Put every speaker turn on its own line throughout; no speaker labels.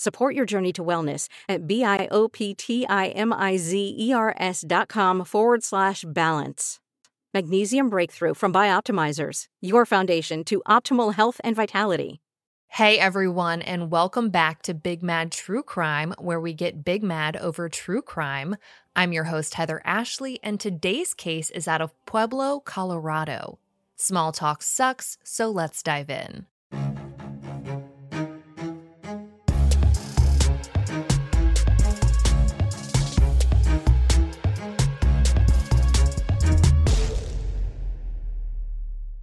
Support your journey to wellness at B-I-O-P-T-I-M-I-Z-E-R-S dot com forward slash balance. Magnesium Breakthrough from Bioptimizers, your foundation to optimal health and vitality.
Hey everyone, and welcome back to Big Mad True Crime, where we get big mad over true crime. I'm your host, Heather Ashley, and today's case is out of Pueblo, Colorado. Small talk sucks, so let's dive in.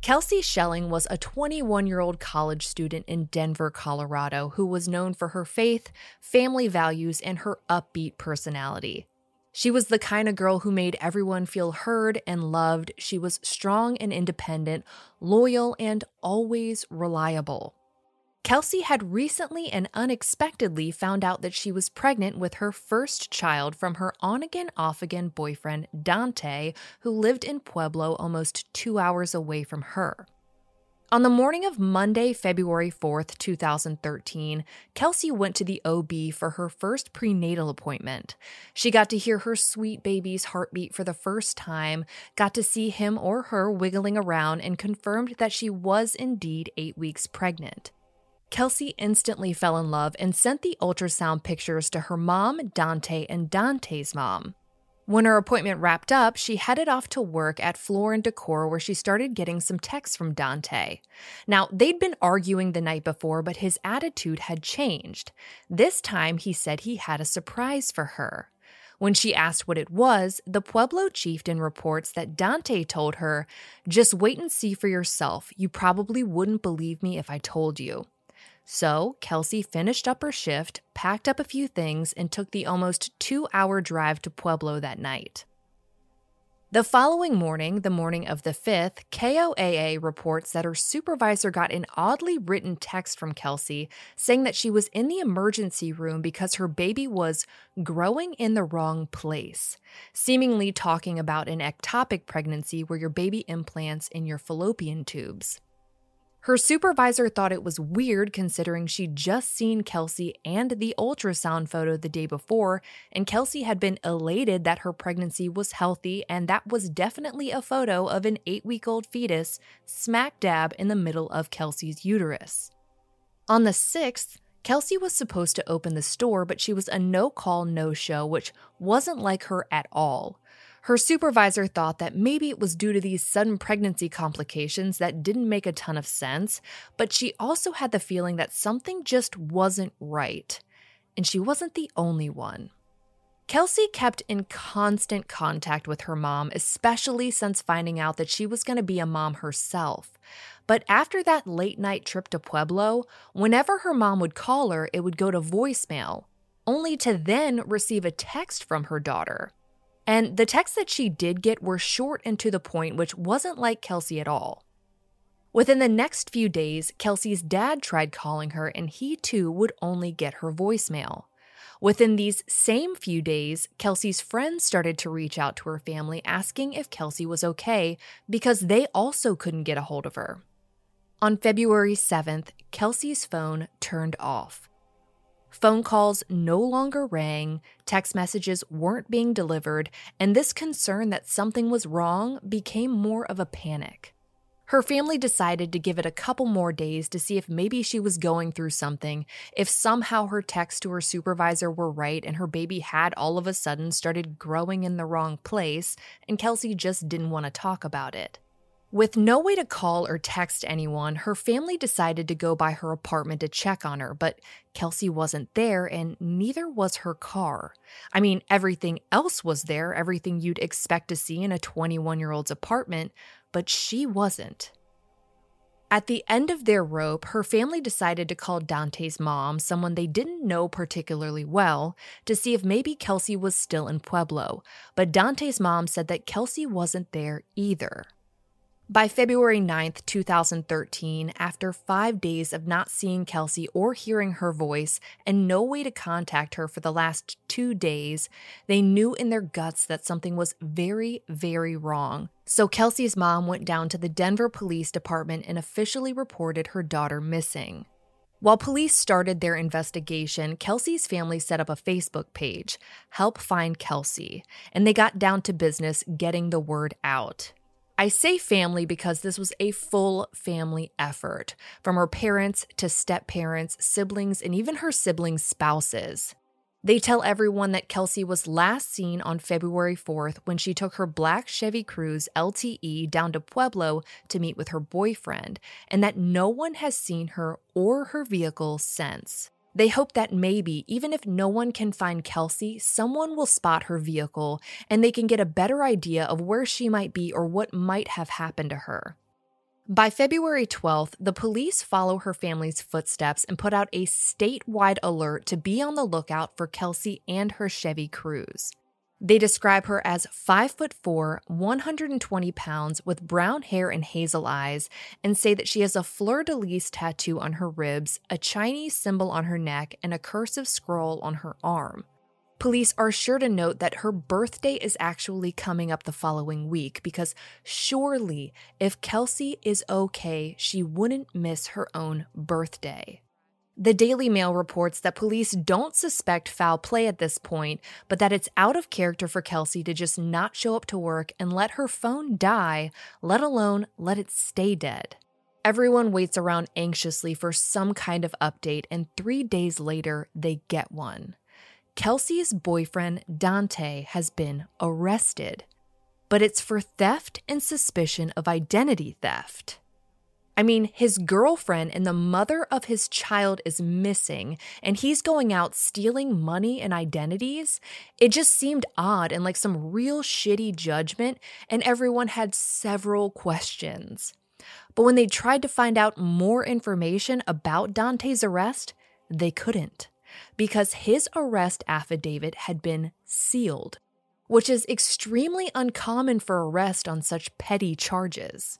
Kelsie Schelling was a 21 year old college student in Denver, Colorado, who was known for her faith, family values, and her upbeat personality. She was the kind of girl who made everyone feel heard and loved. She was strong and independent, loyal, and always reliable. Kelsie had recently and unexpectedly found out that she was pregnant with her first child from her on again, off again boyfriend, Dante, who lived in Pueblo almost two hours away from her. On the morning of Monday, February 4th, 2013, Kelsie went to the OB for her first prenatal appointment. She got to hear her sweet baby's heartbeat for the first time, got to see him or her wiggling around, and confirmed that she was indeed eight weeks pregnant. Kelsie instantly fell in love and sent the ultrasound pictures to her mom, Dante, and Dante's mom. When her appointment wrapped up, she headed off to work at Floor and Decor where she started getting some texts from Dante. Now, they'd been arguing the night before, but his attitude had changed. This time, he said he had a surprise for her. When she asked what it was, the Pueblo chieftain reports that Dante told her, Just wait and see for yourself. You probably wouldn't believe me if I told you. So, Kelsie finished up her shift, packed up a few things, and took the almost two hour drive to Pueblo that night. The following morning, the morning of the 5th, KOAA reports that her supervisor got an oddly written text from Kelsie saying that she was in the emergency room because her baby was growing in the wrong place, seemingly talking about an ectopic pregnancy where your baby implants in your fallopian tubes. Her supervisor thought it was weird considering she'd just seen Kelsie and the ultrasound photo the day before, and Kelsie had been elated that her pregnancy was healthy, and that was definitely a photo of an eight week old fetus smack dab in the middle of Kelsie's uterus. On the 6th, Kelsie was supposed to open the store, but she was a no call, no show, which wasn't like her at all. Her supervisor thought that maybe it was due to these sudden pregnancy complications that didn't make a ton of sense, but she also had the feeling that something just wasn't right. And she wasn't the only one. Kelsie kept in constant contact with her mom, especially since finding out that she was going to be a mom herself. But after that late night trip to Pueblo, whenever her mom would call her, it would go to voicemail, only to then receive a text from her daughter. And the texts that she did get were short and to the point, which wasn't like Kelsie at all. Within the next few days, Kelsie's dad tried calling her, and he too would only get her voicemail. Within these same few days, Kelsie's friends started to reach out to her family asking if Kelsie was okay because they also couldn't get a hold of her. On February 7th, Kelsie's phone turned off. Phone calls no longer rang, text messages weren't being delivered, and this concern that something was wrong became more of a panic. Her family decided to give it a couple more days to see if maybe she was going through something, if somehow her texts to her supervisor were right and her baby had all of a sudden started growing in the wrong place, and Kelsie just didn't want to talk about it. With no way to call or text anyone, her family decided to go by her apartment to check on her, but Kelsie wasn't there and neither was her car. I mean, everything else was there, everything you'd expect to see in a 21 year old's apartment, but she wasn't. At the end of their rope, her family decided to call Dante's mom, someone they didn't know particularly well, to see if maybe Kelsie was still in Pueblo. But Dante's mom said that Kelsie wasn't there either. By February 9th, 2013, after five days of not seeing Kelsie or hearing her voice and no way to contact her for the last two days, they knew in their guts that something was very, very wrong. So Kelsie's mom went down to the Denver Police Department and officially reported her daughter missing. While police started their investigation, Kelsie's family set up a Facebook page, Help Find Kelsey, and they got down to business getting the word out. I say family because this was a full family effort, from her parents to step parents, siblings, and even her siblings' spouses. They tell everyone that Kelsie was last seen on February 4th when she took her black Chevy Cruze LTE down to Pueblo to meet with her boyfriend, and that no one has seen her or her vehicle since. They hope that maybe, even if no one can find Kelsie, someone will spot her vehicle and they can get a better idea of where she might be or what might have happened to her. By February 12th, the police follow her family's footsteps and put out a statewide alert to be on the lookout for Kelsie and her Chevy Cruze. They describe her as 5 foot 4, 120 pounds with brown hair and hazel eyes and say that she has a fleur-de-lis tattoo on her ribs, a Chinese symbol on her neck, and a cursive scroll on her arm. Police are sure to note that her birthday is actually coming up the following week because surely if Kelsie is okay, she wouldn't miss her own birthday. The Daily Mail reports that police don't suspect foul play at this point, but that it's out of character for Kelsie to just not show up to work and let her phone die, let alone let it stay dead. Everyone waits around anxiously for some kind of update, and three days later, they get one. Kelsie's boyfriend, Dante, has been arrested, but it's for theft and suspicion of identity theft. I mean, his girlfriend and the mother of his child is missing, and he's going out stealing money and identities. It just seemed odd and like some real shitty judgment, and everyone had several questions. But when they tried to find out more information about Dante's arrest, they couldn't because his arrest affidavit had been sealed, which is extremely uncommon for arrest on such petty charges.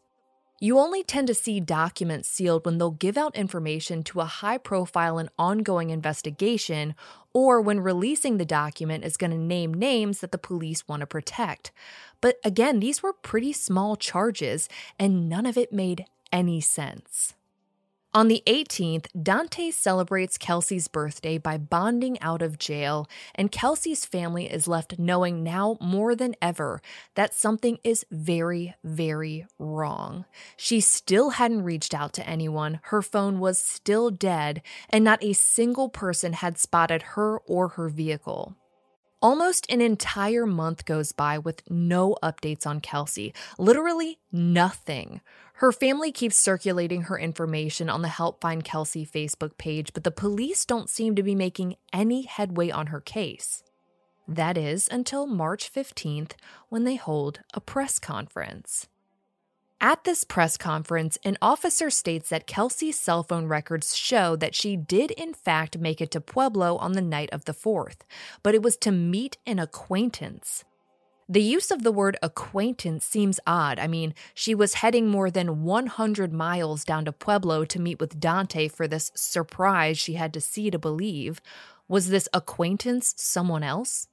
You only tend to see documents sealed when they'll give out information to a high profile and ongoing investigation, or when releasing the document is going to name names that the police want to protect. But again, these were pretty small charges, and none of it made any sense. On the 18th, Dante celebrates Kelsie's birthday by bonding out of jail, and Kelsie's family is left knowing now more than ever that something is very, very wrong. She still hadn't reached out to anyone, her phone was still dead, and not a single person had spotted her or her vehicle. Almost an entire month goes by with no updates on Kelsie. Literally nothing. Her family keeps circulating her information on the Help Find Kelsie Facebook page, but the police don't seem to be making any headway on her case. That is until March 15th when they hold a press conference. At this press conference, an officer states that Kelsie's cell phone records show that she did, in fact, make it to Pueblo on the night of the 4th, but it was to meet an acquaintance. The use of the word acquaintance seems odd. I mean, she was heading more than 100 miles down to Pueblo to meet with Dante for this surprise she had to see to believe. Was this acquaintance someone else?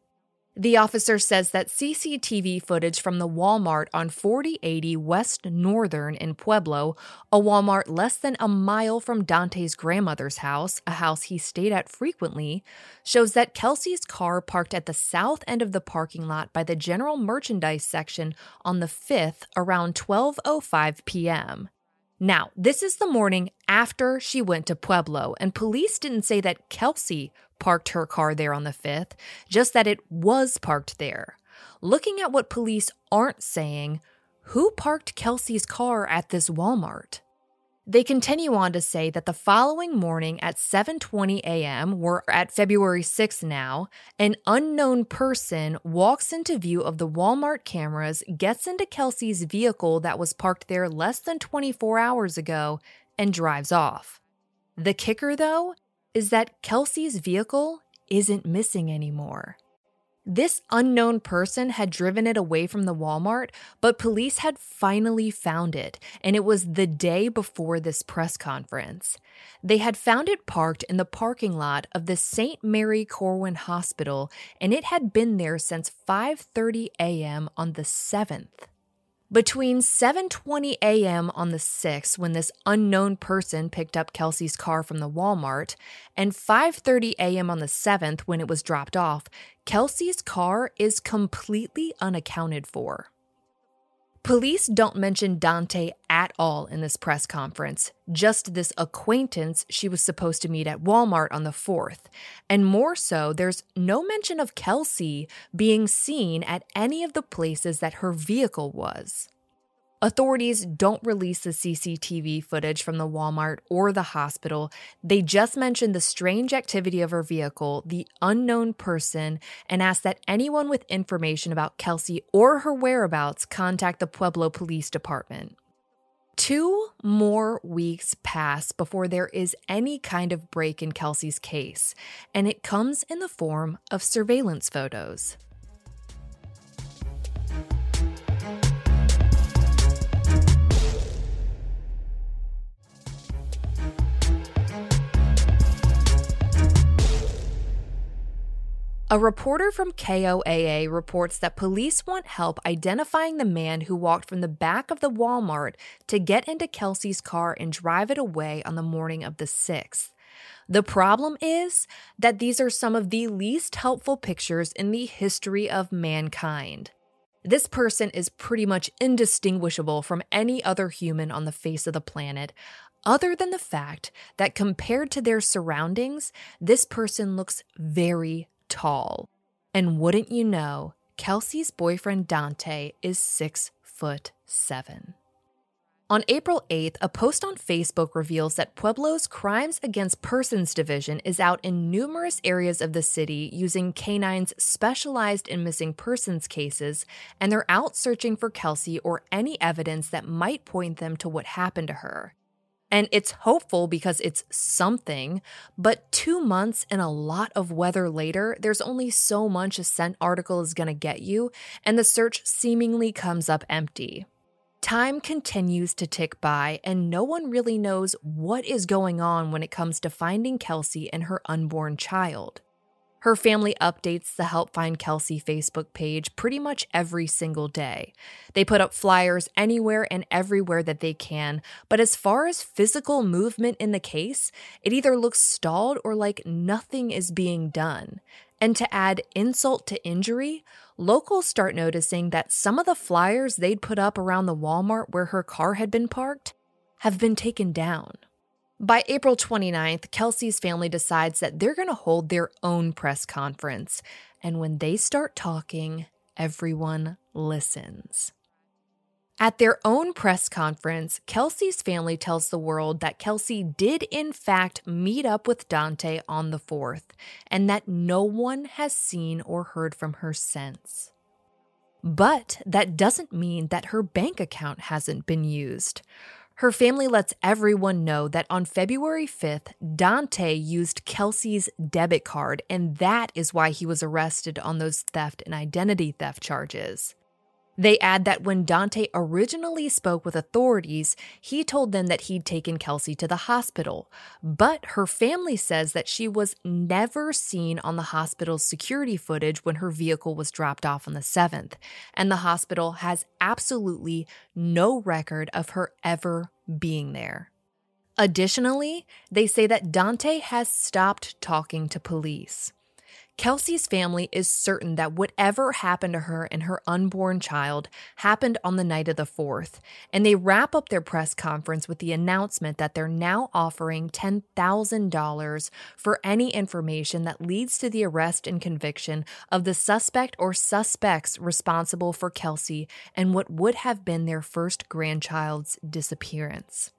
The officer says that CCTV footage from the Walmart on 4080 West Northern in Pueblo, a Walmart less than a mile from Dante's grandmother's house, a house he stayed at frequently, shows that Kelsie's car parked at the south end of the parking lot by the general merchandise section on the 5th around 12:05 p.m. Now, this is the morning after she went to Pueblo, and police didn't say that Kelsie parked her car there on the 5th, just that it was parked there. Looking at what police aren't saying, who parked Kelsie's car at this Walmart? They continue on to say that the following morning at 7:20 a.m., we're at February 6th now, an unknown person walks into view of the Walmart cameras, gets into Kelsie's vehicle that was parked there less than 24 hours ago, and drives off. The kicker though is that Kelsie's vehicle isn't missing anymore. This unknown person had driven it away from the Walmart, but police had finally found it, and it was the day before this press conference. They had found it parked in the parking lot of the St. Mary Corwin Hospital, and it had been there since 5:30 a.m. on the 7th. Between 7:20 a.m. on the 6th when this unknown person picked up Kelsie's car from the Walmart and 5:30 a.m. on the 7th when it was dropped off, Kelsie's car is completely unaccounted for. Police don't mention Dante at all in this press conference, just this acquaintance she was supposed to meet at Walmart on the 4th. And more so, there's no mention of Kelsie being seen at any of the places that her vehicle was. Authorities don't release the CCTV footage from the Walmart or the hospital. They just mention the strange activity of her vehicle, the unknown person, and ask that anyone with information about Kelsie or her whereabouts contact the Pueblo Police Department. Two more weeks pass before there is any kind of break in Kelsie's case, and it comes in the form of surveillance photos. A reporter from KOAA reports that police want help identifying the man who walked from the back of the Walmart to get into Kelsie's car and drive it away on the morning of the 6th. The problem is that these are some of the least helpful pictures in the history of mankind. This person is pretty much indistinguishable from any other human on the face of the planet, other than the fact that compared to their surroundings, this person looks very tall. And wouldn't you know, Kelsie's boyfriend Dante is six foot seven. On April 8th, a post on Facebook reveals that Pueblo's Crimes Against Persons Division is out in numerous areas of the city using canines specialized in missing persons cases, and they're out searching for Kelsie or any evidence that might point them to what happened to her. And it's hopeful because it's something, but two months and a lot of weather later, there's only so much a scent article is going to get you, and the search seemingly comes up empty. Time continues to tick by, and no one really knows what is going on when it comes to finding Kelsie and her unborn child. Her family updates the Help Find Kelsie Facebook page pretty much every single day. They put up flyers anywhere and everywhere that they can, but as far as physical movement in the case, it either looks stalled or like nothing is being done. And to add insult to injury, locals start noticing that some of the flyers they'd put up around the Walmart where her car had been parked have been taken down. By April 29th, Kelsie's family decides that they're going to hold their own press conference. And when they start talking, everyone listens. At their own press conference, Kelsie's family tells the world that Kelsie did, in fact, meet up with Dante on the 4th, and that no one has seen or heard from her since. But that doesn't mean that her bank account hasn't been used. Her family lets everyone know that on February 5th, Dante used Kelsie's debit card, and that is why he was arrested on those theft and identity theft charges. They add that when Dante originally spoke with authorities, he told them that he'd taken Kelsie to the hospital. But her family says that she was never seen on the hospital's security footage when her vehicle was dropped off on the 7th. And the hospital has absolutely no record of her ever being there. Additionally, they say that Dante has stopped talking to police. Kelsie's family is certain that whatever happened to her and her unborn child happened on the night of the 4th, and they wrap up their press conference with the announcement that they're now offering $10,000 for any information that leads to the arrest and conviction of the suspect or suspects responsible for Kelsie and what would have been their first grandchild's disappearance.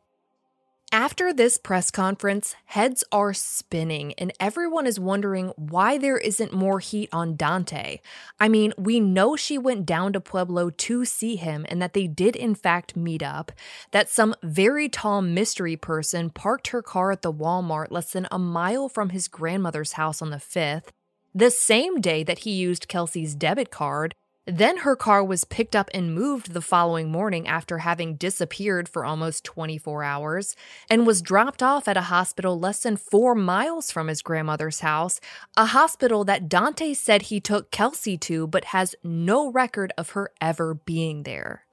After this press conference, heads are spinning and everyone is wondering why there isn't more heat on Dante. I mean, we know she went down to Pueblo to see him and that they did in fact meet up, that some very tall mystery person parked her car at the Walmart less than a mile from his grandmother's house on the 5th, the same day that he used Kelsie's debit card, then her car was picked up and moved the following morning after having disappeared for almost 24 hours and was dropped off at a hospital less than four miles from his grandmother's house, a hospital that Dante said he took Kelsie to but has no record of her ever being there.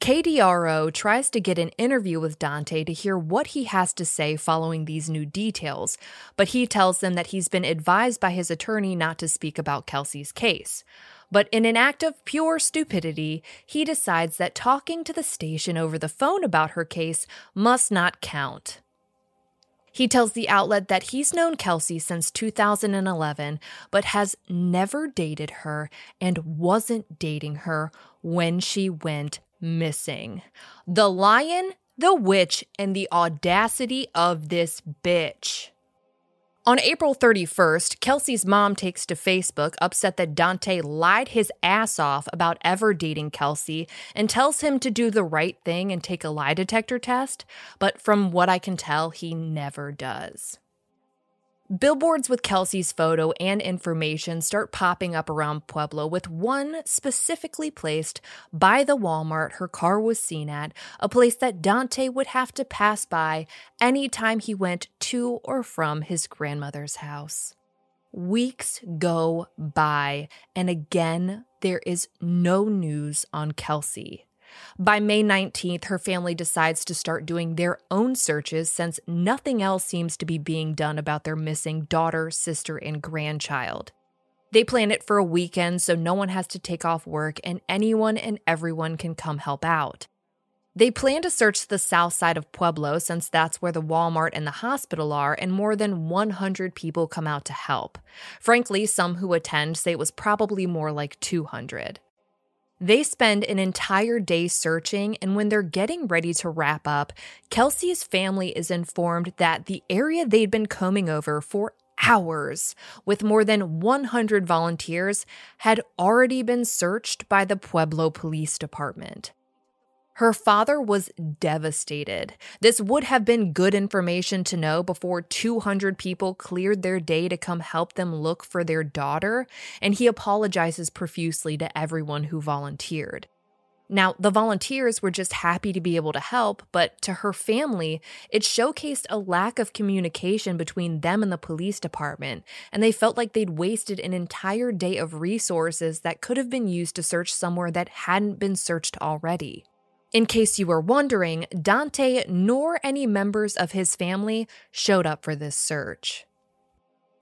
KRDO tries to get an interview with Dante to hear what he has to say following these new details, but he tells them that he's been advised by his attorney not to speak about Kelsie's case. But in an act of pure stupidity, he decides that talking to the station over the phone about her case must not count. He tells the outlet that he's known Kelsie since 2011, but has never dated her and wasn't dating her when she went missing. The lion, the witch, and the audacity of this bitch. On April 31st, Kelsie's mom takes to Facebook upset that Dante lied his ass off about ever dating Kelsie and tells him to do the right thing and take a lie detector test, but from what I can tell, he never does. Billboards with Kelsie's photo and information start popping up around Pueblo, with one specifically placed by the Walmart her car was seen at, a place that Dante would have to pass by anytime he went to or from his grandmother's house. Weeks go by, and again, there is no news on Kelsie. By May 19th, her family decides to start doing their own searches since nothing else seems to be being done about their missing daughter, sister, and grandchild. They plan it for a weekend so no one has to take off work and anyone and everyone can come help out. They plan to search the south side of Pueblo since that's where the Walmart and the hospital are, and more than 100 people come out to help. Frankly, some who attend say it was probably more like 200. They spend an entire day searching, and when they're getting ready to wrap up, Kelsie's family is informed that the area they'd been combing over for hours with more than 100 volunteers had already been searched by the Pueblo Police Department. Her father was devastated. This would have been good information to know before 200 people cleared their day to come help them look for their daughter, and he apologizes profusely to everyone who volunteered. Now, the volunteers were just happy to be able to help, but to her family, it showcased a lack of communication between them and the police department, and they felt like they'd wasted an entire day of resources that could have been used to search somewhere that hadn't been searched already. In case you were wondering, Dante nor any members of his family showed up for this search.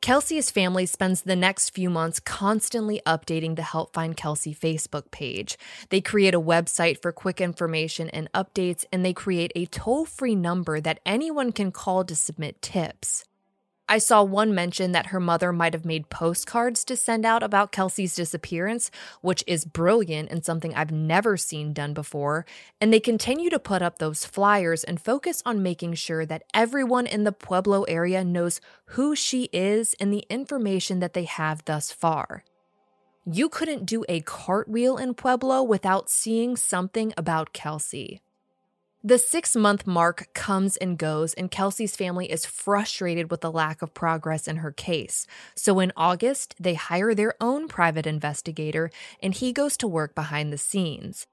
Kelsie's family spends the next few months constantly updating the Help Find Kelsie Facebook page. They create a website for quick information and updates, and they create a toll free number that anyone can call to submit tips. I saw one mention that her mother might have made postcards to send out about Kelsie's disappearance, which is brilliant and something I've never seen done before. And they continue to put up those flyers and focus on making sure that everyone in the Pueblo area knows who she is and the information that they have thus far. You couldn't do a cartwheel in Pueblo without seeing something about Kelsie. The six month mark comes and goes, and Kelsie's family is frustrated with the lack of progress in her case. So in August, they hire their own private investigator, and he goes to work behind the scenes.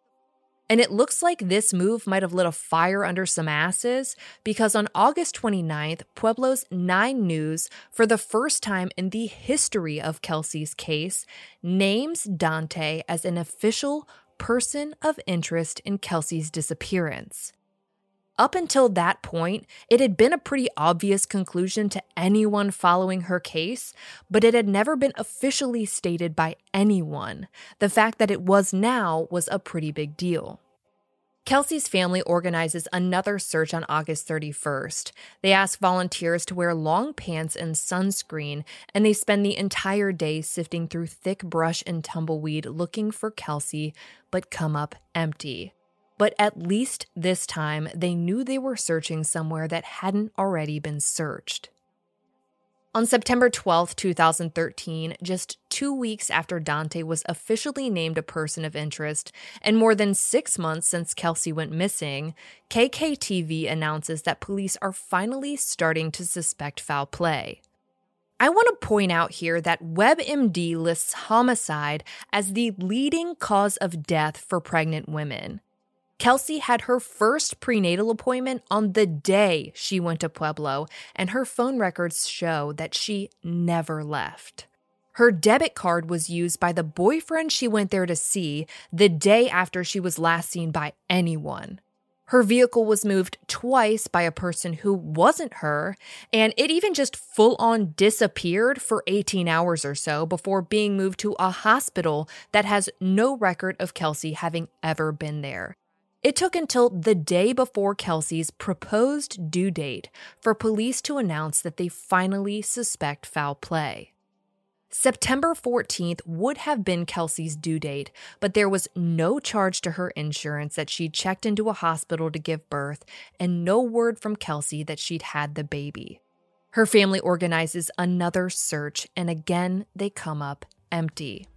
And it looks like this move might have lit a fire under some asses because on August 29th, Pueblo's 9 News, for the first time in the history of Kelsie's case, names Dante as an official person of interest in Kelsie's disappearance. Up until that point, it had been a pretty obvious conclusion to anyone following her case, but it had never been officially stated by anyone. The fact that it was now was a pretty big deal. Kelsie's family organizes another search on August 31st. They ask volunteers to wear long pants and sunscreen, and they spend the entire day sifting through thick brush and tumbleweed looking for Kelsie, but come up empty. But at least this time, they knew they were searching somewhere that hadn't already been searched. On September 12, 2013, just two weeks after Dante was officially named a person of interest, and more than six months since Kelsie went missing, KKTV announces that police are finally starting to suspect foul play. I want to point out here that WebMD lists homicide as the leading cause of death for pregnant women. Kelsie had her first prenatal appointment on the day she went to Pueblo, and her phone records show that she never left. Her debit card was used by the boyfriend she went there to see the day after she was last seen by anyone. Her vehicle was moved twice by a person who wasn't her, and it even just full on disappeared for 18 hours or so before being moved to a hospital that has no record of Kelsie having ever been there. It took until the day before Kelsie's proposed due date for police to announce that they finally suspect foul play. September 14th would have been Kelsie's due date, but there was no charge to her insurance that she'd checked into a hospital to give birth, and no word from Kelsie that she'd had the baby. Her family organizes another search, and again, they come up empty.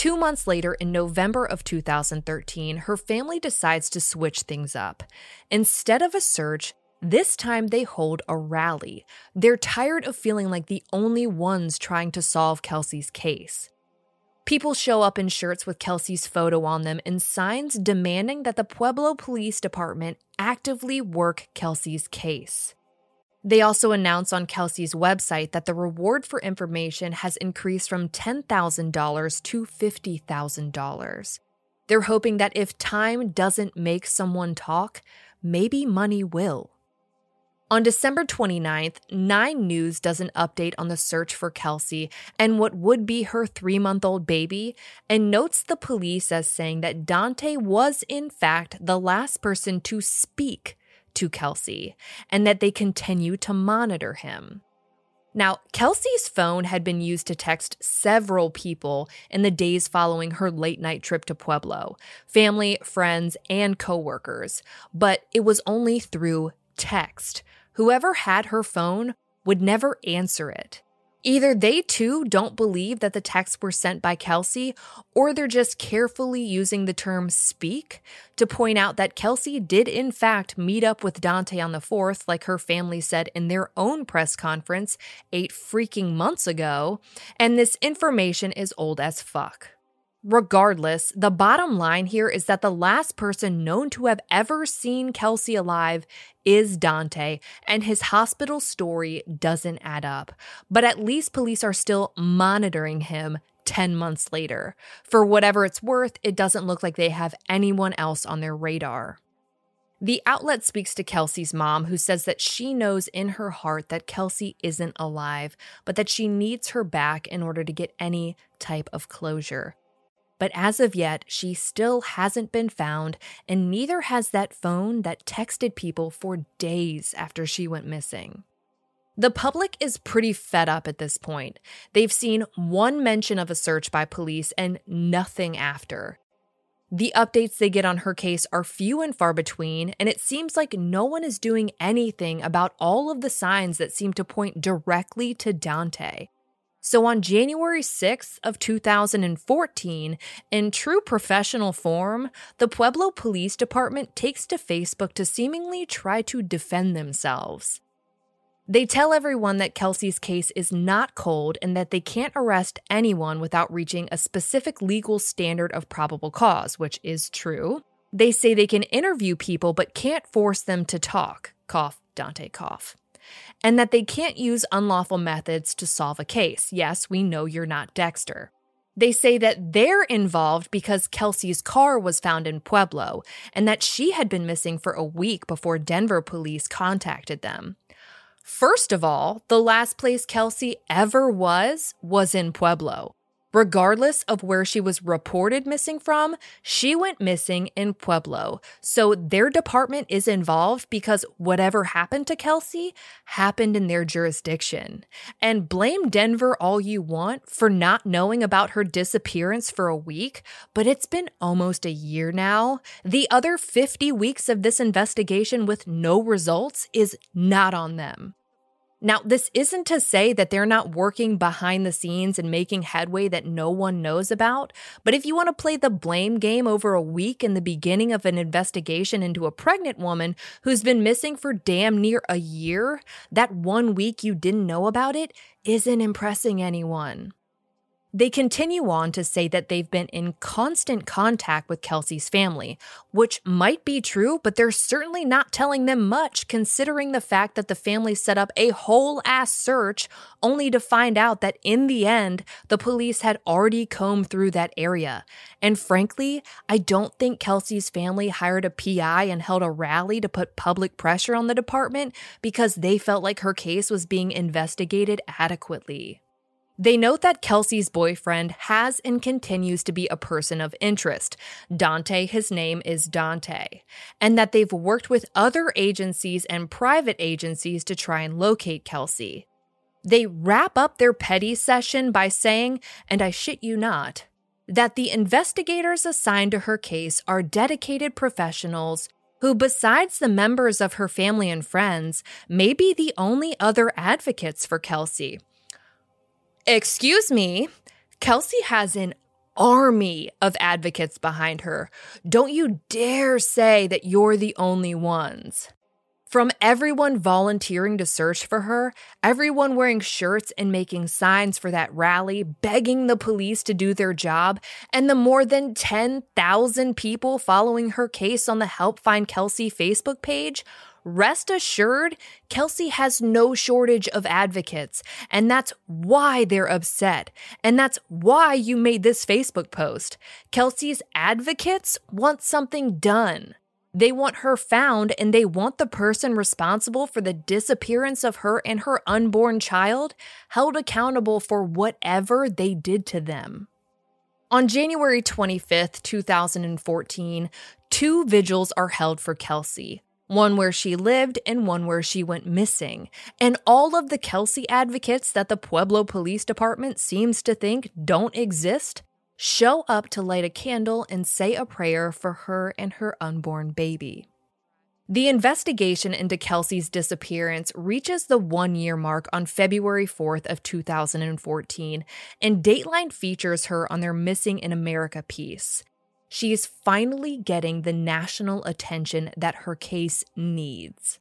Two months later, in November of 2013, her family decides to switch things up. Instead of a search, this time they hold a rally. They're tired of feeling like the only ones trying to solve Kelsie's case. People show up in shirts with Kelsie's photo on them and signs demanding that the Pueblo Police Department actively work Kelsie's case. They also announce on Kelsie's website that the reward for information has increased from $10,000 to $50,000. They're hoping that if time doesn't make someone talk, maybe money will. On December 29th, Nine News does an update on the search for Kelsie and what would be her three month old baby, and notes the police as saying that Dante was, in fact, the last person to speak to Kelsie and that they continue to monitor him. Now, Kelsie's phone had been used to text several people in the days following her late night trip to Pueblo family, friends, and coworkers, but it was only through text. Whoever had her phone would never answer it. Either they too don't believe that the texts were sent by Kelsie, or they're just carefully using the term speak to point out that Kelsie did in fact meet up with Dante on the 4th, like her family said in their own press conference eight freaking months ago, and this information is old as fuck. Regardless, the bottom line here is that the last person known to have ever seen Kelsie alive is Dante, and his hospital story doesn't add up. But at least police are still monitoring him 10 months later. For whatever it's worth, it doesn't look like they have anyone else on their radar. The outlet speaks to Kelsie's mom, who says that she knows in her heart that Kelsie isn't alive, but that she needs her back in order to get any type of closure. But as of yet, she still hasn't been found, and neither has that phone that texted people for days after she went missing. The public is pretty fed up at this point. They've seen one mention of a search by police and nothing after. The updates they get on her case are few and far between, and it seems like no one is doing anything about all of the signs that seem to point directly to Dante. So on January 6th of 2014, in true professional form, the Pueblo Police Department takes to Facebook to seemingly try to defend themselves. They tell everyone that Kelsie's case is not cold and that they can't arrest anyone without reaching a specific legal standard of probable cause, which is true. They say they can interview people but can't force them to talk. Cough, Dante, cough. And that they can't use unlawful methods to solve a case. Yes, we know you're not Dexter. They say that they're involved because Kelsie's car was found in Pueblo and that she had been missing for a week before Denver police contacted them. First of all, the last place Kelsie ever was was in Pueblo. Regardless of where she was reported missing from, she went missing in Pueblo. So their department is involved because whatever happened to Kelsie happened in their jurisdiction. And blame Denver all you want for not knowing about her disappearance for a week, but it's been almost a year now. The other 50 weeks of this investigation with no results is not on them. Now, this isn't to say that they're not working behind the scenes and making headway that no one knows about, but if you want to play the blame game over a week in the beginning of an investigation into a pregnant woman who's been missing for damn near a year, that one week you didn't know about it isn't impressing anyone. They continue on to say that they've been in constant contact with Kelsie's family, which might be true, but they're certainly not telling them much considering the fact that the family set up a whole ass search only to find out that in the end, the police had already combed through that area. And frankly, I don't think Kelsie's family hired a PI and held a rally to put public pressure on the department because they felt like her case was being investigated adequately. They note that Kelsie's boyfriend has and continues to be a person of interest. Dante, his name is Dante, and that they've worked with other agencies and private agencies to try and locate Kelsie. They wrap up their petty session by saying, and I shit you not, that the investigators assigned to her case are dedicated professionals who, besides the members of her family and friends, may be the only other advocates for Kelsie. Excuse me, Kelsie has an army of advocates behind her. Don't you dare say that you're the only ones. From everyone volunteering to search for her, everyone wearing shirts and making signs for that rally, begging the police to do their job, and the more than 10,000 people following her case on the Help Find Kelsie Facebook page, rest assured, Kelsie has no shortage of advocates. And that's why they're upset. And that's why you made this Facebook post. Kelsie's advocates want something done. They want her found and they want the person responsible for the disappearance of her and her unborn child held accountable for whatever they did to them. On January 25th, 2014, two vigils are held for Kelsie one where she lived and one where she went missing. And all of the Kelsie advocates that the Pueblo Police Department seems to think don't exist show up to light a candle and say a prayer for her and her unborn baby. The investigation into Kelsie's disappearance reaches the 1-year mark on February 4th of 2014, and Dateline features her on their Missing in America piece she is finally getting the national attention that her case needs.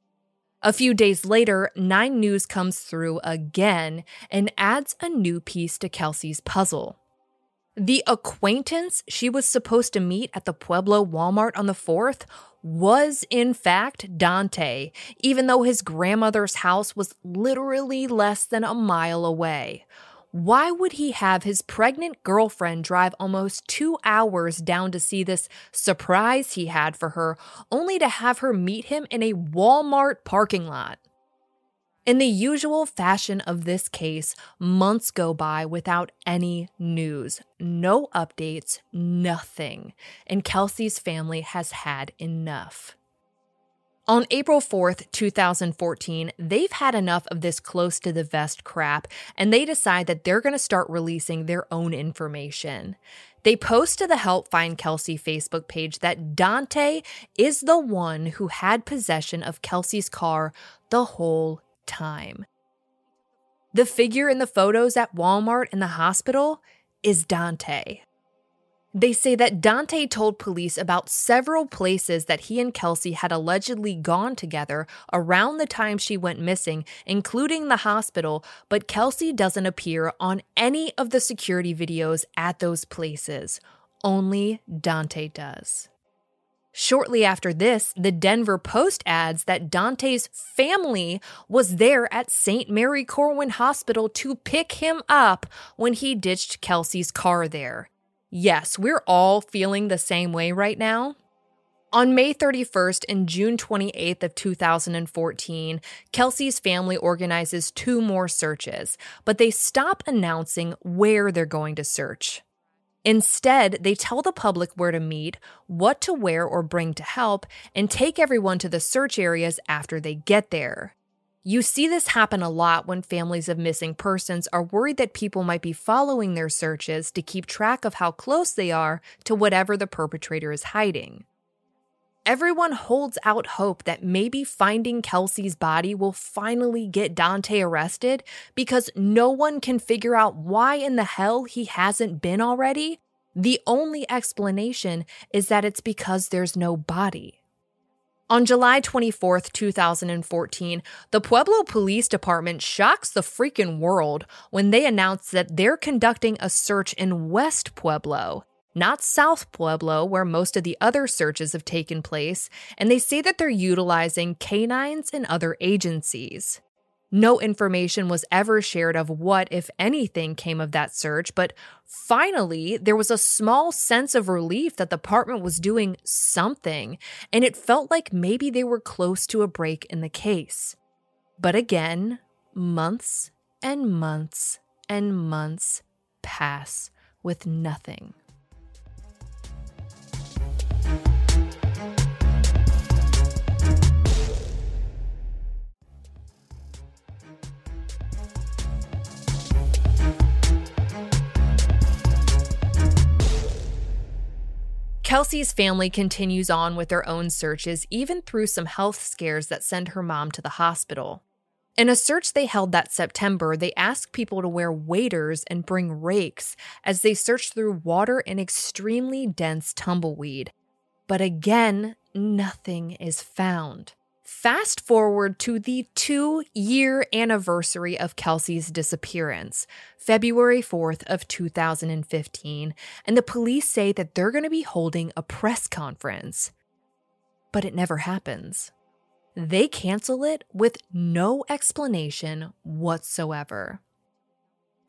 A few days later, Nine News comes through again and adds a new piece to Kelsie's puzzle. The acquaintance she was supposed to meet at the Pueblo Walmart on the 4th was, in fact, Dante, even though his grandmother's house was literally less than a mile away. Why would he have his pregnant girlfriend drive almost two hours down to see this surprise he had for her, only to have her meet him in a Walmart parking lot? In the usual fashion of this case, months go by without any news, no updates, nothing, and Kelsie's family has had enough. On April 4th, 2014, they've had enough of this close to the vest crap and they decide that they're going to start releasing their own information. They post to the Help Find Kelsie Facebook page that Dante is the one who had possession of Kelsie's car the whole time. The figure in the photos at Walmart and the hospital is Dante. They say that Dante told police about several places that he and Kelsie had allegedly gone together around the time she went missing, including the hospital, but Kelsie doesn't appear on any of the security videos at those places. Only Dante does. Shortly after this, the Denver Post adds that Dante's family was there at St. Mary Corwin Hospital to pick him up when he ditched Kelsie's car there. Yes, we're all feeling the same way right now. On May 31st and June 28th of 2014, Kelsie's family organizes two more searches, but they stop announcing where they're going to search. Instead, they tell the public where to meet, what to wear or bring to help, and take everyone to the search areas after they get there. You see this happen a lot when families of missing persons are worried that people might be following their searches to keep track of how close they are to whatever the perpetrator is hiding. Everyone holds out hope that maybe finding Kelsie's body will finally get Dante arrested because no one can figure out why in the hell he hasn't been already. The only explanation is that it's because there's no body. On July 24, 2014, the Pueblo Police Department shocks the freaking world when they announce that they're conducting a search in West Pueblo not South Pueblo, where most of the other searches have taken place, and they say that they're utilizing canines and other agencies. No information was ever shared of what, if anything, came of that search, but finally, there was a small sense of relief that the department was doing something, and it felt like maybe they were close to a break in the case. But again, months and months and months pass with nothing. Kelsie's family continues on with their own searches, even through some health scares that send her mom to the hospital. In a search they held that September, they asked people to wear waders and bring rakes as they searched through water and extremely dense tumbleweed. But again, nothing is found. Fast forward to the two year anniversary of Kelsie's disappearance, February 4th of 2015, and the police say that they're going to be holding a press conference. But it never happens. They cancel it with no explanation whatsoever.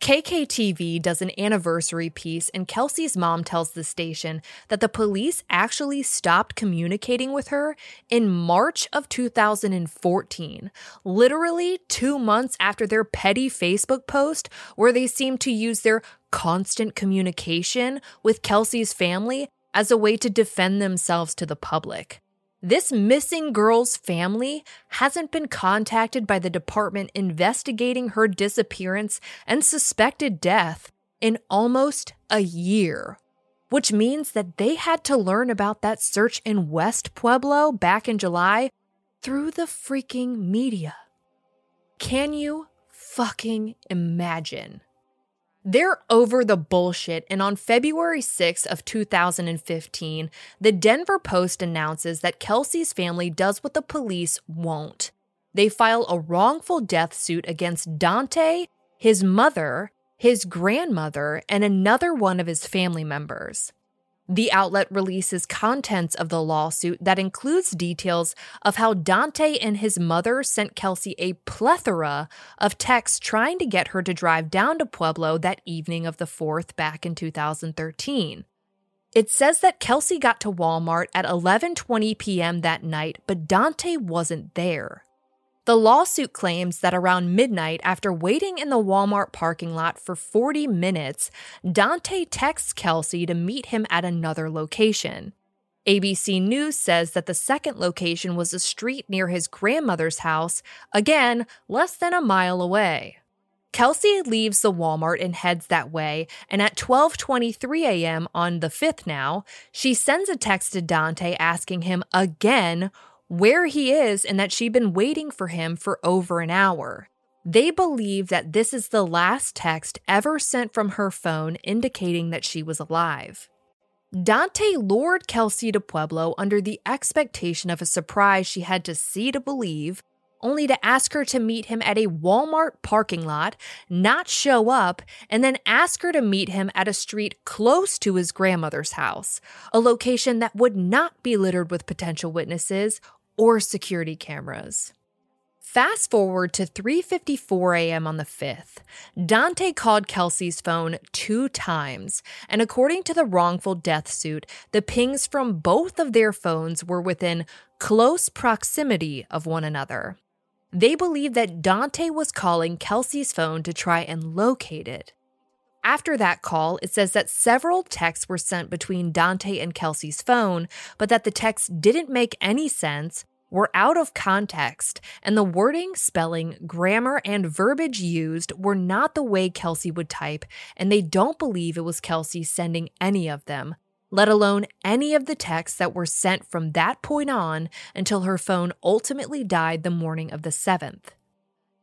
KKTV does an anniversary piece, and Kelsie's mom tells the station that the police actually stopped communicating with her in March of 2014, literally two months after their petty Facebook post, where they seemed to use their constant communication with Kelsie's family as a way to defend themselves to the public. This missing girl's family hasn't been contacted by the department investigating her disappearance and suspected death in almost a year, which means that they had to learn about that search in West Pueblo back in July through the freaking media. Can you fucking imagine? They're over the bullshit, and on February 6th of 2015, the Denver Post announces that Kelsie's family does what the police won't. They file a wrongful death suit against Dante, his mother, his grandmother, and another one of his family members. The outlet releases contents of the lawsuit that includes details of how Dante and his mother sent Kelsie a plethora of texts trying to get her to drive down to Pueblo that evening of the 4th back in 2013. It says that Kelsie got to Walmart at 11:20 p.m. that night, but Dante wasn't there. The lawsuit claims that around midnight, after waiting in the Walmart parking lot for 40 minutes, Dante texts Kelsie to meet him at another location. ABC News says that the second location was a street near his grandmother's house, again, less than a mile away. Kelsie leaves the Walmart and heads that way, and at 12:23 a.m. on the 5th now, she sends a text to Dante asking him again where he is and that she'd been waiting for him for over an hour. They believe that this is the last text ever sent from her phone indicating that she was alive. Dante lured Kelsie to Pueblo under the expectation of a surprise she had to see to believe, only to ask her to meet him at a Walmart parking lot, not show up, and then ask her to meet him at a street close to his grandmother's house, a location that would not be littered with potential witnesses or security cameras. Fast forward to 3:54 a.m. on the 5th. Dante called Kelsie's phone 2 times, and according to the wrongful death suit, the pings from both of their phones were within close proximity of one another. They believe that Dante was calling Kelsie's phone to try and locate it. After that call, it says that several texts were sent between Dante and Kelsie's phone, but that the texts didn't make any sense were out of context, and the wording, spelling, grammar, and verbiage used were not the way Kelsie would type, and they don't believe it was Kelsie sending any of them, let alone any of the texts that were sent from that point on until her phone ultimately died the morning of the 7th.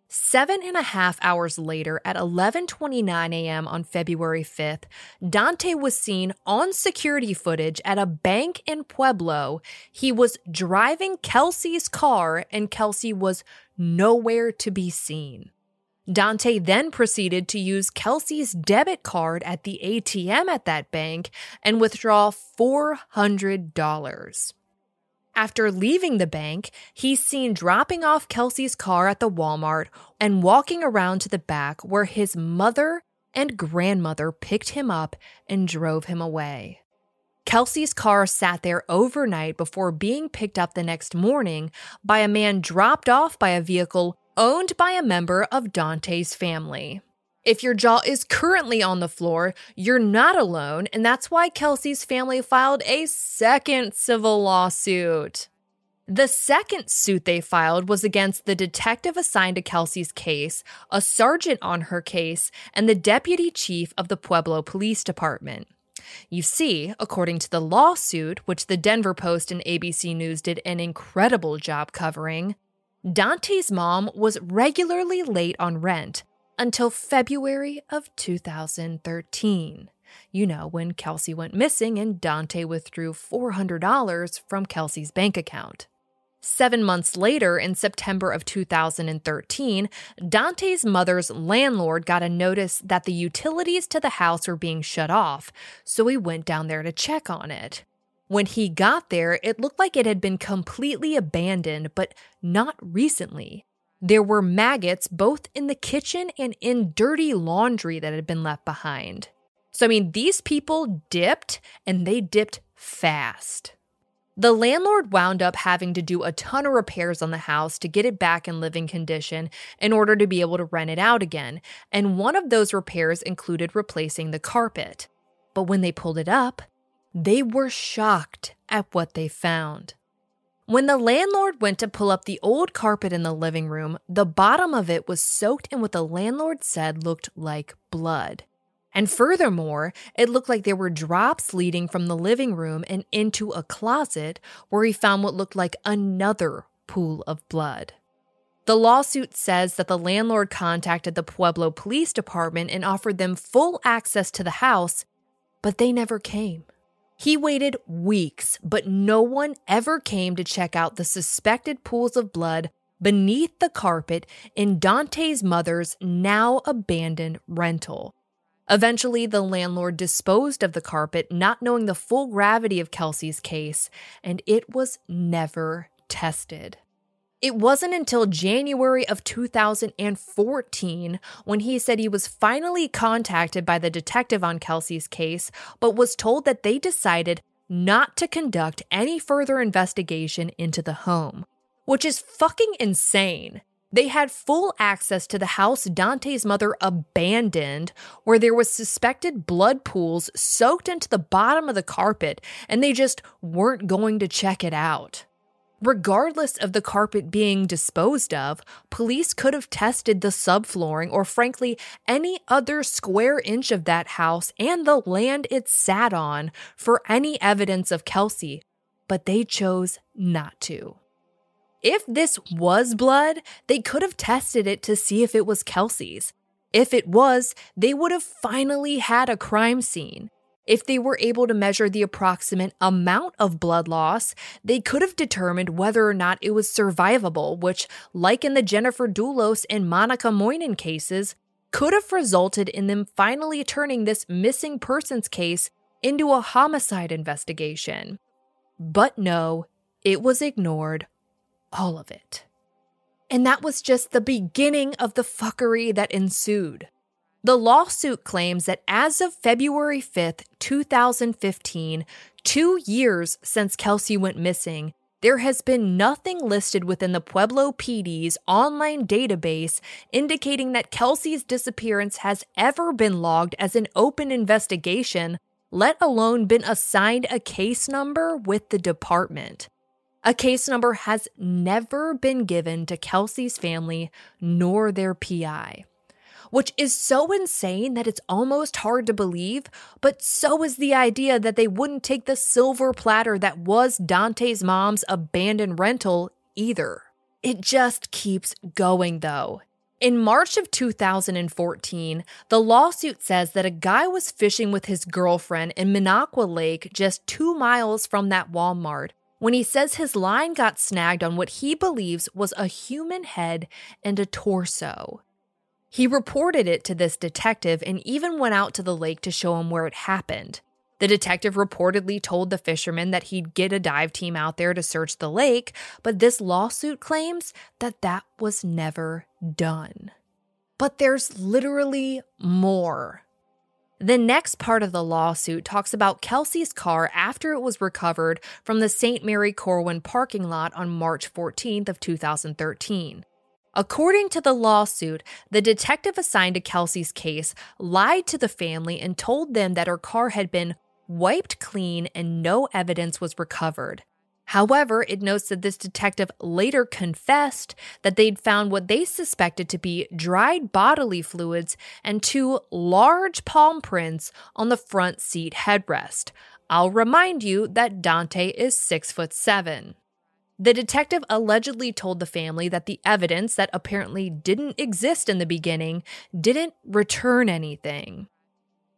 Seven and a half hours later, at 11:29 a.m. on February 5th, Dante was seen on security footage at a bank in Pueblo. He was driving Kelsie's car, and Kelsie was nowhere to be seen. Dante then proceeded to use Kelsie's debit card at the ATM at that bank and withdraw $400. After leaving the bank, he's seen dropping off Kelsie's car at the Walmart and walking around to the back where his mother and grandmother picked him up and drove him away. Kelsie's car sat there overnight before being picked up the next morning by a man dropped off by a vehicle owned by a member of Dante's family. If your jaw is currently on the floor, you're not alone, and that's why Kelsie's family filed a second civil lawsuit. The second suit they filed was against the detective assigned to Kelsie's case, a sergeant on her case, and the deputy chief of the Pueblo Police Department. You see, according to the lawsuit, which the Denver Post and ABC News did an incredible job covering, Dante's mom was regularly late on rent, until February of 2013. You know, when Kelsie went missing and Dante withdrew $400 from Kelsie's bank account. Seven months later, in September of 2013, Dante's mother's landlord got a notice that the utilities to the house were being shut off, so he went down there to check on it. When he got there, it looked like it had been completely abandoned, but not recently. There were maggots both in the kitchen and in dirty laundry that had been left behind. So, I mean, these people dipped and they dipped fast. The landlord wound up having to do a ton of repairs on the house to get it back in living condition in order to be able to rent it out again. And one of those repairs included replacing the carpet. But when they pulled it up, they were shocked at what they found. When the landlord went to pull up the old carpet in the living room, the bottom of it was soaked in what the landlord said looked like blood. And furthermore, it looked like there were drops leading from the living room and into a closet where he found what looked like another pool of blood. The lawsuit says that the landlord contacted the Pueblo Police Department and offered them full access to the house, but they never came. He waited weeks, but no one ever came to check out the suspected pools of blood beneath the carpet in Dante's mother's now abandoned rental. Eventually, the landlord disposed of the carpet, not knowing the full gravity of Kelsie's case, and it was never tested. It wasn't until January of 2014 when he said he was finally contacted by the detective on Kelsie's case, but was told that they decided not to conduct any further investigation into the home, which is fucking insane. They had full access to the house Dante's mother abandoned, where there was suspected blood pools soaked into the bottom of the carpet, and they just weren't going to check it out. Regardless of the carpet being disposed of, police could have tested the subflooring or, frankly, any other square inch of that house and the land it sat on for any evidence of Kelsie, but they chose not to. If this was blood, they could have tested it to see if it was Kelsie's. If it was, they would have finally had a crime scene. If they were able to measure the approximate amount of blood loss, they could have determined whether or not it was survivable, which, like in the Jennifer Dulos and Monica Moynihan cases, could have resulted in them finally turning this missing persons case into a homicide investigation. But no, it was ignored. All of it. And that was just the beginning of the fuckery that ensued. The lawsuit claims that as of February 5th, 2015, two years since Kelsie went missing, there has been nothing listed within the Pueblo PD's online database indicating that Kelsie's disappearance has ever been logged as an open investigation, let alone been assigned a case number with the department. A case number has never been given to Kelsie's family nor their PI which is so insane that it's almost hard to believe, but so is the idea that they wouldn't take the silver platter that was Dante's mom's abandoned rental either. It just keeps going though. In March of 2014, the lawsuit says that a guy was fishing with his girlfriend in Minnequa Lake just two miles from that Walmart when he says his line got snagged on what he believes was a human head and a torso. He reported it to this detective and even went out to the lake to show him where it happened. The detective reportedly told the fisherman that he'd get a dive team out there to search the lake, but this lawsuit claims that that was never done. But there's literally more. The next part of the lawsuit talks about Kelsie's car after it was recovered from the St. Mary Corwin parking lot on March 14th of 2013. According to the lawsuit, the detective assigned to Kelsie's case lied to the family and told them that her car had been wiped clean and no evidence was recovered. However, it notes that this detective later confessed that they'd found what they suspected to be dried bodily fluids and two large palm prints on the front seat headrest. I'll remind you that Dante is six foot seven. The detective allegedly told the family that the evidence that apparently didn't exist in the beginning didn't return anything.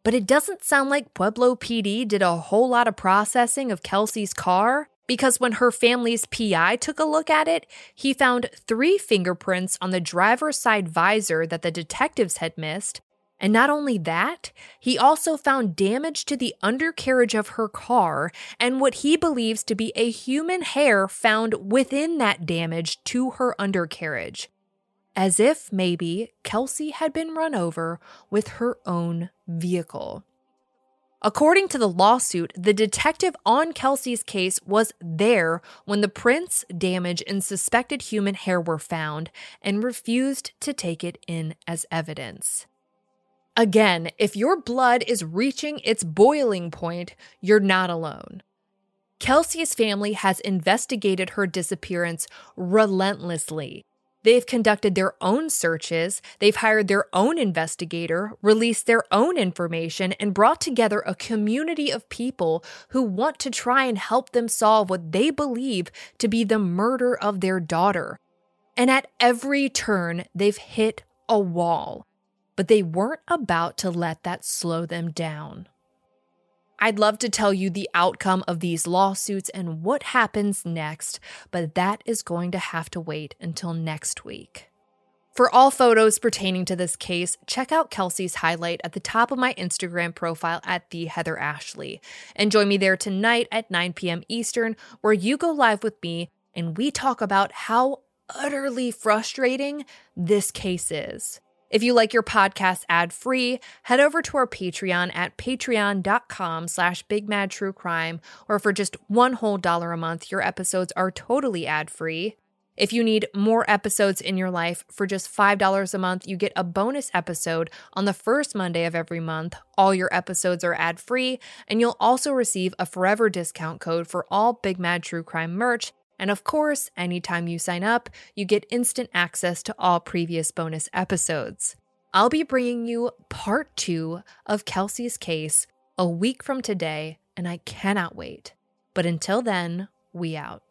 But it doesn't sound like Pueblo PD did a whole lot of processing of Kelsie's car because when her family's PI took a look at it, he found three fingerprints on the driver's side visor that the detectives had missed, and not only that, he also found damage to the undercarriage of her car and what he believes to be a human hair found within that damage to her undercarriage. As if maybe Kelsie had been run over with her own vehicle. According to the lawsuit, the detective on Kelsie's case was there when the prints, damage, and suspected human hair were found and refused to take it in as evidence. Again, if your blood is reaching its boiling point, you're not alone. Kelsie's family has investigated her disappearance relentlessly. They've conducted their own searches, they've hired their own investigator, released their own information, and brought together a community of people who want to try and help them solve what they believe to be the murder of their daughter. And at every turn, they've hit a wall but they weren't about to let that slow them down. I'd love to tell you the outcome of these lawsuits and what happens next, but that is going to have to wait until next week. For all photos pertaining to this case, check out Kelsie's highlight at the top of my Instagram profile at the Heather Ashley. And join me there tonight at 9 p.m. Eastern, where you go live with me and we talk about how utterly frustrating this case is. If you like your podcast ad-free, head over to our Patreon at patreon.com slash bigmadtruecrime, or for just one whole dollar a month, your episodes are totally ad-free. If you need more episodes in your life, for just $5 a month, you get a bonus episode on the first Monday of every month. All your episodes are ad free, and you'll also receive a forever discount code for all Big Mad True Crime merch and of course, anytime you sign up, you get instant access to all previous bonus episodes. I'll be bringing you part two of Kelsie's case a week from today, and I cannot wait. But until then, we out.